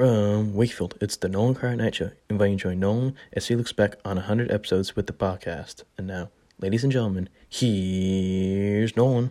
From Wakefield, it's the Nolan Carr at Night Show, inviting you to join Nolan as he looks back on 100 episodes with the podcast. And now, ladies and gentlemen, here's Nolan.